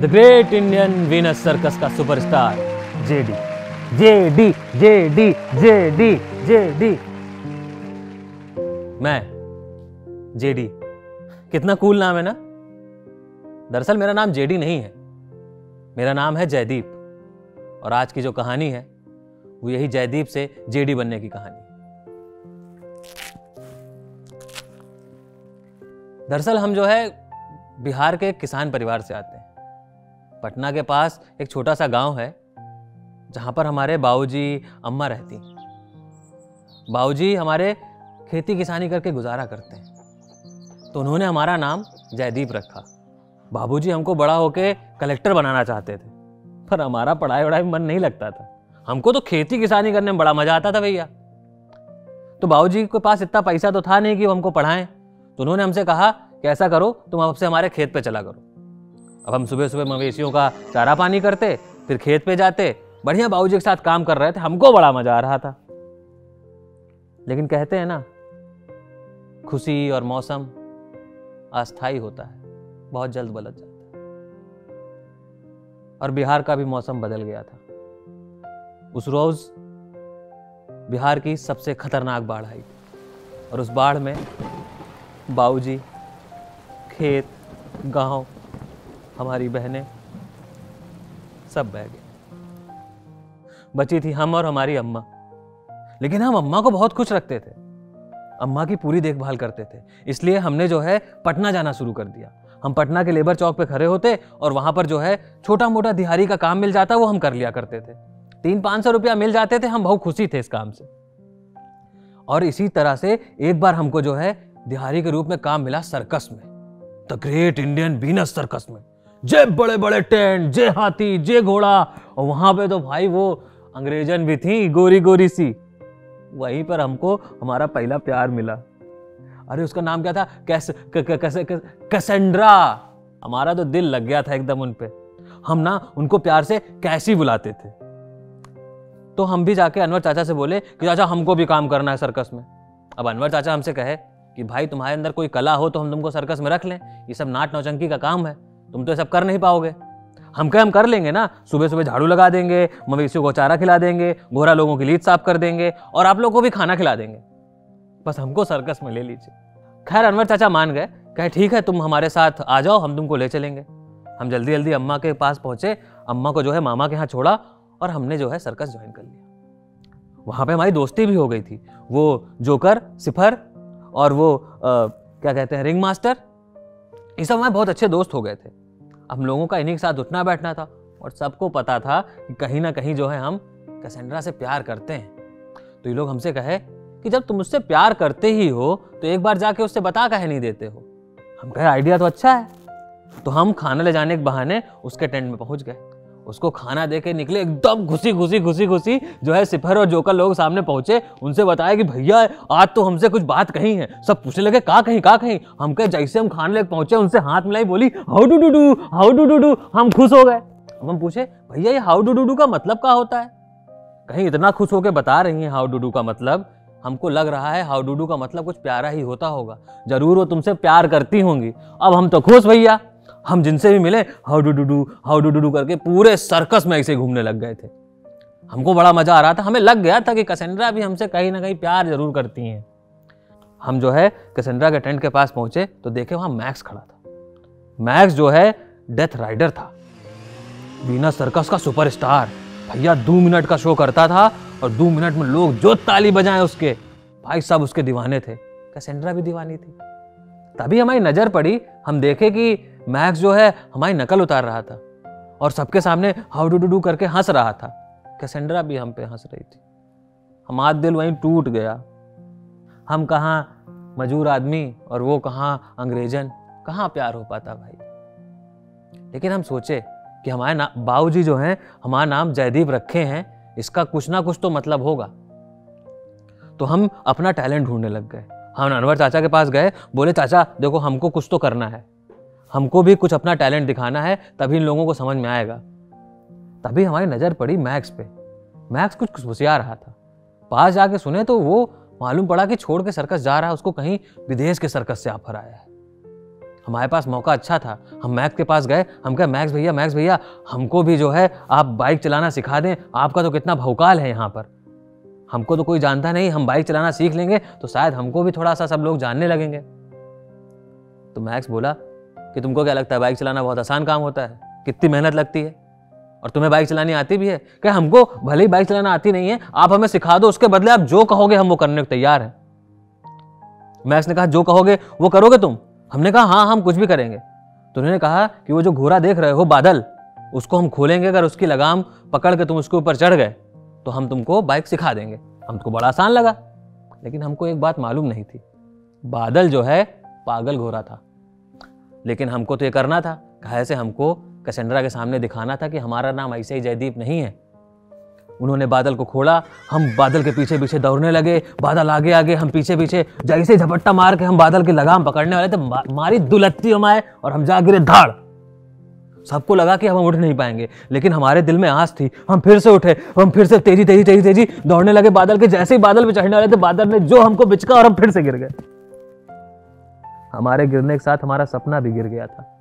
The great Indian Venus circus का superstar JD JD JD JD JD मैं JD कितना cool नाम है ना? दरअसल मेरा नाम जेडी नहीं है। मेरा नाम है जयदीप। और आज की जो कहानी है, वो यही जयदीप से जेडी बनने की कहानी दरअसल हम जो है, बिहार के किसान परिवार से आते हैं। पटना के पास एक छोटा सा गाँव है, जहाँ पर हमारे बाबूजी अम्मा रहती बाबूजी हमारे खेती किसानी करके गुजारा करते हैं। तो उन्होंने हमारा नाम जयदीप रखा। बाबूजी हमको बड़ा होके कलेक्टर बनाना चाहते थे, पर हमारा पढ़ाई वढ़ाई मन नहीं लगता था। हमको तो खेती किसानी करने में बड़ा मज़ा आता था भैया। तो बाबूजी के पास इतना पैसा तो था नहीं कि वो हमको पढ़ाएँ। तो उन्होंने हमसे कहा कि ऐसा करो, तुम अब से हमारे खेत पे चला करो। अब हम सुबह सुबह मवेशियों का चारा पानी करते, फिर खेत पे जाते। बढ़िया बाबूजी के साथ काम कर रहे थे, हमको बड़ा मज़ा आ रहा था। लेकिन कहते हैं ना, खुशी और मौसम अस्थाई होता है, बहुत जल्द बदल जाता है। और बिहार का भी मौसम बदल गया था। उस रोज बिहार की सबसे खतरनाक बाढ़ आई थी। और उस बाढ़ में बाबूजी, खेत, गाँव हमारी बहनें सब बह गए। बची थी हम और हमारी अम्मा। लेकिन हम अम्मा को बहुत खुश रखते थे। अम्मा की पूरी देखभाल करते थे। इसलिए हमने जो है पटना जाना शुरू कर दिया। हम पटना के लेबर चौक पे खड़े होते और वहाँ पर जो है छोटा मोटा दिहाड़ी का काम मिल जाता, वो हम कर लिया करते थे। तीन पाँच सौ रुपया मिल जाते थे, हम बहुत खुशी थे इस काम से। और इसी तरह से एक बार हमको जो है दिहाड़ी के रूप में काम मिला सर्कस में। The great Indian Venus circus में। जे बड़े बड़े टेंट जे हाथी जे घोड़ा। और वहाँ पे तो भाई वो अंग्रेजन भी थी, गोरी गोरी सी। वहीं पर हमको हमारा पहला प्यार मिला। अरे उसका नाम क्या था? कैसे कैसेंड्रा। हमारा तो दिल लग गया था एकदम उन पे हम ना उनको प्यार से कैसी बुलाते थे। तो हम भी जाके अनवर चाचा से बोले कि चाचा, हमको भी काम करना है सर्कस में। अब अनवर चाचा हमसे कहे कि, भाई, तुम्हारे अंदर कोई कला हो तो हम तुमको सर्कस में रख लें। ये सब नाट नौचंकी का काम है। तुम तो ये सब कर नहीं पाओगे। हम कहे हम कर लेंगे ना? सुबह सुबह झाड़ू लगा देंगे मवेशियों को चारा खिला देंगे घोड़ा लोगों की लीद साफ़ कर देंगे और आप लोगों को भी खाना खिला देंगे। बस हमको सर्कस में ले लीजिए। खैर अनवर चाचा मान गए। कहे ठीक है तुम हमारे साथ आ जाओ हम तुमको ले चलेंगे। हम जल्दी जल्दी अम्मा के पास पहुँचे। अम्मा को जो है मामा के यहाँ छोड़ा और हमने जो है सर्कस ज्वाइन कर लिया। वहाँ पे हमारी दोस्ती भी हो गई थी। वो जोकर सिफर और वो आ, क्या कहते हैं रिंग मास्टर ये सब हमारे बहुत अच्छे दोस्त हो गए थे। हम लोगों का इन्हीं के साथ उठना बैठना था और सबको पता था कि कहीं ना कहीं जो है हम कैसेंड्रा से प्यार करते हैं। तो ये लोग हमसे कहे कि जब तुम उससे प्यार करते ही हो तो एक बार जाके उससे बता कहे नहीं देते हो। हम कहे, आइडिया तो अच्छा है। तो हम खाना ले जाने के बहाने उसके टेंट में पहुँच गए। उसको खाना दे के निकले, एकदम घुसी घुसी घुसी घुसी, जो है सिफर और जोकर लोग सामने पहुँचे। उनसे बताया कि भैया, आज तो हमसे कुछ बात कही है। सब पूछने लगे का कहीं का कहीं? हम कहे, जैसे हम खाने लेके पहुँचे, उनसे हाथ मिलाई बोली, how do do do, how do do do, हम खुश हो गए। अब हम पूछे, भैया, ये हाउ डू डू डू का मतलब क्या होता है? कहीं इतना खुश होकर बता रही हैं हाउ डू डू का मतलब। हमको लग रहा है हाउ डू डू का मतलब कुछ प्यारा ही होता होगा। ज़रूर वो तुमसे प्यार करती होंगी। अब हम तो खुश, भैया। हम जिनसे भी मिले, how do do do, how do do do करके पूरे सर्कस में ऐसे घूमने लग गए थे। हमको बड़ा मज़ा आ रहा था, हमें लग गया था कि कसेंड्रा भी हमसे कहीं ना कहीं प्यार ज़रूर करती हैं। हम जो है कसेंड्रा के टेंट के पास पहुँचे तो देखे वहाँ मैक्स खड़ा था। मैक्स जो है डेथ राइडर था। बीना सर्कस का सुपरस्टार भैया दो मिनट का शो करता था और दो मिनट में लोग जो ताली बजाए उसके, भाई सब उसके दीवाने थे। कैसेंड्रा भी दीवानी थी। तभी हमारी नज़र पड़ी, हम देखे कि मैक्स जो है, हमारी नकल उतार रहा था और सबके सामने हाउ डू डू डू करके हंस रहा था। कैसेंड्रा भी हम पे हंस रही थी। हमारा दिल वहीं टूट गया। हम कहाँ मजूर आदमी और वो कहाँ अंग्रेजन, कहाँ प्यार हो पाता भाई? लेकिन हम सोचे कि हमारे ना बाबूजी जो हैं, हमारा नाम जयदीप रखे हैं, इसका कुछ ना कुछ तो मतलब होगा। तो हम अपना टैलेंट ढूँढने लग गए। हम अनवर चाचा के पास गए, बोले, चाचा, देखो, हमको कुछ तो करना है। हमको भी कुछ अपना टैलेंट दिखाना है, तभी इन लोगों को समझ में आएगा। तभी हमारी नज़र पड़ी मैक्स पे। मैक्स कुछ खुशिया रहा था। पास जाके सुने तो वो मालूम पड़ा कि छोड़ के सर्कस जा रहा है, उसको कहीं विदेश के सर्कस से ऑफ़र आया है। हमारे पास मौका अच्छा था। हम मैक्स के पास गए, हम कहे, मैक्स भैया मैक्स भैया, हमको भी जो है, आप बाइक चलाना सिखा दें। आपका तो कितना भौकाल है यहाँ पर। हमको तो कोई जानता नहीं, हम बाइक चलाना सीख लेंगे तो शायद हमको भी थोड़ा सा सब लोग जानने लगेंगे। तो मैक्स बोला कि तुमको क्या लगता है बाइक चलाना बहुत आसान काम होता है? कितनी मेहनत लगती है? और तुम्हें बाइक चलानी आती भी है? क्या हमको भले ही बाइक चलाना आती नहीं है, आप हमें सिखा दो, उसके बदले आप जो कहोगे हम वो करने को तैयार हैं। मैक्स ने कहा, जो कहोगे वो करोगे तुम? हमने कहा हाँ हम कुछ भी करेंगे। तो उन्होंने कहा कि वो जो घोड़ा देख रहे हो, बादल, उसको हम खोलेंगे, अगर उसकी लगाम पकड़ के तुम उसके ऊपर चढ़ गए तो हम तुमको बाइक सिखा देंगे। हमको बड़ा आसान लगा। लेकिन हमको एक बात मालूम नहीं थी। बादल जो है, पागल घोड़ा था। लेकिन हमको तो ये करना था। कहा से हमको कैसेंड्रा के सामने दिखाना था कि हमारा नाम ऐसे ही जयदीप नहीं है। उन्होंने बादल को खोला, हम बादल के पीछे पीछे दौड़ने लगे, बादल आगे आगे हम पीछे पीछे जैसे झपट्टा मार के हम बादल की लगाम पकड़ने वाले थे मारी दुलत्ती आए और हम जा गिरे धाड़। सबको लगा कि हम उठ नहीं पाएँगे, लेकिन हमारे दिल में आस थी। हम फिर से उठे, हम फिर से तेज़ी तेज़ी तेज़ी तेज़ी, दौड़ने लगे बादल के, जैसे ही बादल पे चढ़ने वाले थे, बादल ने जो हमको बिचका और हम फिर से गिर गए। हमारे गिरने के साथ हमारा सपना भी गिर गया था।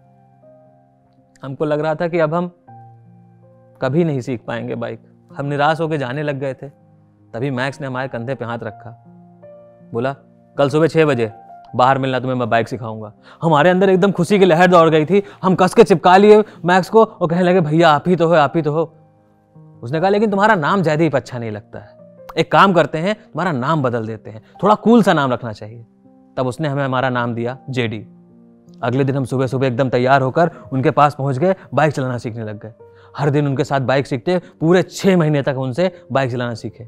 हमको लग रहा था कि अब हम कभी नहीं सीख पाएँगे बाइक। हम निराश होकर जाने लग गए थे। तभी मैक्स ने हमारे कंधे पे हाथ रखा। बोला, कल सुबह छः बजे, बाहर मिलना तुम्हें मैं बाइक सिखाऊँगा। हमारे अंदर एकदम खुशी की लहर दौड़ गई थी। हम कस के चिपका लिए मैक्स को और कहने लगे, भैया, आप ही तो हो, आप ही तो हो। उसने कहा, लेकिन तुम्हारा नाम जयदीप अच्छा नहीं लगता है। एक काम करते हैं, तुम्हारा नाम बदल देते हैं। थोड़ा कूल सा नाम रखना चाहिए। तब उसने हमें हमारा नाम दिया जेडी। अगले दिन हम सुबह सुबह एकदम तैयार होकर उनके पास पहुँच गए बाइक चलाना सीखने लग गए। हर दिन उनके साथ बाइक सीखते पूरे छः महीने तक उनसे बाइक चलाना सीखे।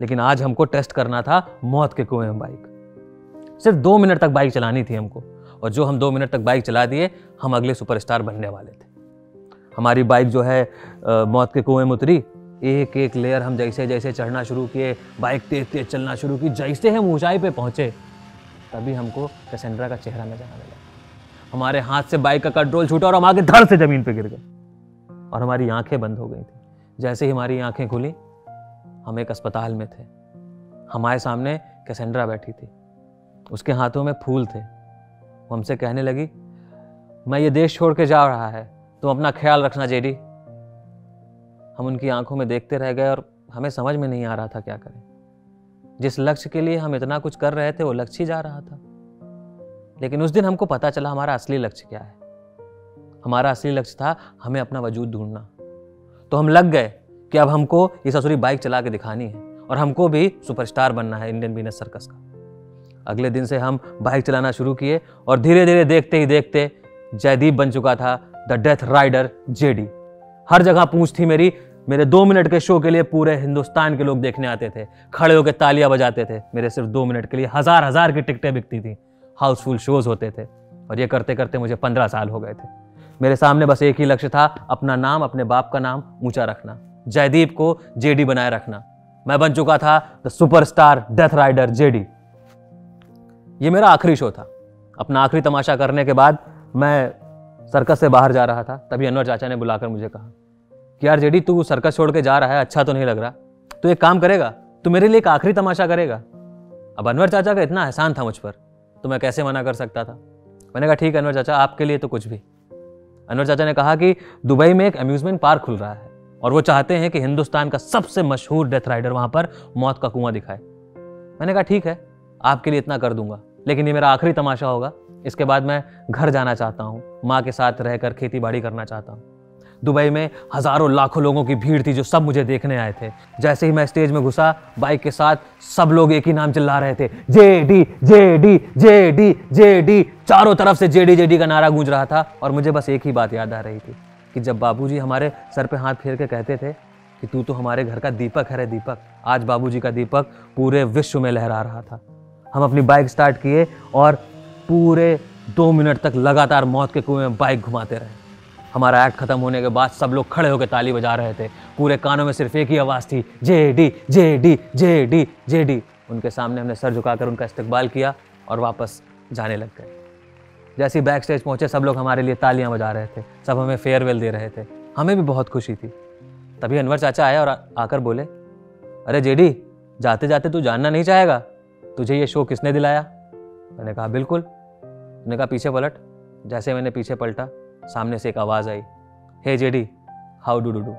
लेकिन आज हमको टेस्ट करना था मौत के कुएँ में बाइक। सिर्फ़ दो मिनट तक बाइक चलानी थी हमको और जो हम दो मिनट तक बाइक चला दिए हम अगले सुपरस्टार बनने वाले थे। हमारी बाइक जो है आ, मौत के कुएँ में उतरी। एक एक लेयर हम जैसे जैसे चढ़ना शुरू किए बाइक तेज तेज चलना शुरू की जैसे हम ऊंचाई पे पहुँचे तभी हमको कैसेंड्रा का चेहरा नज़र आने लगा। हमारे हाथ से बाइक का कंट्रोल छूटा और हम आगे धड़ से ज़मीन पर गिर गए। और हमारी आँखें बंद हो गई थी। जैसे ही हमारी आँखें खुली, हम एक अस्पताल में थे। हमारे सामने कैसेंड्रा बैठी थी। उसके हाथों में फूल थे। वो हमसे कहने लगी, मैं ये देश छोड़ के जा रहा है। तुम अपना ख्याल रखना, जेडी। हम उनकी आँखों में देखते रह गए और हमें समझ में नहीं आ रहा था क्या करें। जिस लक्ष्य के लिए हम इतना कुछ कर रहे थे, वो लक्ष्य ही जा रहा था। लेकिन उस दिन हमको पता चला हमारा असली लक्ष्य क्या है। हमारा असली लक्ष्य था हमें अपना वजूद ढूंढना। तो हम लग गए कि अब हमको ये ससुरी बाइक चला के दिखानी है और हमको भी सुपरस्टार बनना है इंडियन बिज़नेस सर्कस का। अगले दिन से हम बाइक चलाना शुरू किए और धीरे धीरे देखते ही देखते जयदीप बन चुका था, द डेथ राइडर जेडी। हर जगह पूछ थी मेरी मेरे दो मिनट के शो के लिए पूरे हिंदुस्तान के लोग देखने आते थे। खड़े होकर तालियाँ बजाते थे। मेरे सिर्फ़ दो मिनट के लिए हज़ार हज़ार की टिकटें बिकती थी। हाउसफुल शोज़ होते थे और ये करते करते मुझे पंद्रह साल हो गए थे। मेरे सामने बस एक ही लक्ष्य था, अपना नाम, अपने बाप का नाम ऊँचा रखना। जयदीप को जेडी बनाए रखना। मैं बन चुका था the superstar death rider JD. ये मेरा आखिरी शो था। अपना आखिरी तमाशा करने के बाद मैं सर्कस से बाहर जा रहा था। तभी अनवर चाचा ने बुलाकर मुझे कहा कि यार जेडी, तू सर्कस छोड़ के जा रहा है अच्छा तो नहीं लग रहा। तो एक काम करेगा, तू मेरे लिए एक आखिरी तमाशा करेगा। अब अनवर चाचा का इतना एहसान था मुझ पर तो मैं कैसे मना कर सकता था? मैंने कहा, ठीक है अनवर चाचा, आपके लिए तो कुछ भी। अनवर चाचा ने कहा कि दुबई में एक अम्यूजमेंट पार्क खुल रहा है, और वो चाहते हैं कि हिंदुस्तान का सबसे मशहूर डेथ राइडर वहाँ पर मौत का कुआँ दिखाए। मैंने कहा, ठीक है, आपके लिए इतना कर दूँगा, लेकिन ये मेरा आखिरी तमाशा होगा। इसके बाद मैं घर जाना चाहता हूँ, माँ के साथ रहकर खेती बाड़ी करना चाहता हूँ। दुबई में हज़ारों लाखों लोगों की भीड़ थी जो सब मुझे देखने आए थे। जैसे ही मैं स्टेज में घुसा, बाइक के साथ सब लोग एक ही नाम चिल्ला रहे थे J D J D J D J D चारों तरफ़ से जे डी जे डी का नारा गूंज रहा था और मुझे बस एक ही बात याद आ रही थी कि जब बाबूजी हमारे सर पे हाथ फेर के कहते थे कि तू तो हमारे घर का दीपक है रे दीपक, आज बाबूजी का दीपक पूरे विश्व में लहरा रहा था। हम अपनी बाइक स्टार्ट किए और पूरे दो मिनट तक लगातार मौत के कुएँ में बाइक घुमाते रहे। हमारा एक्ट खत्म होने के बाद सब लोग खड़े होकर ताली बजा रहे थे। पूरे कानों में सिर्फ़ एक ही आवाज़ थी J D J D J D J D उनके सामने हमने सर झुकाकर उनका इस्तेकबाल किया और वापस जाने लग गए। जैसे ही बैक स्टेज पहुँचे, सब लोग हमारे लिए तालियाँ बजा रहे थे। सब हमें फेयरवेल दे रहे थे। हमें भी बहुत खुशी थी। तभी अनवर चाचा आए और आकर बोले, अरे जेडी जाते जाते तू जानना नहीं चाहेगा। तुझे ये शो किसने दिलाया? मैंने कहा, बिल्कुल। मैंने कहा, पीछे पलट। जैसे मैंने पीछे पलटा सामने से एक आवाज़ आई hey JD how do do do?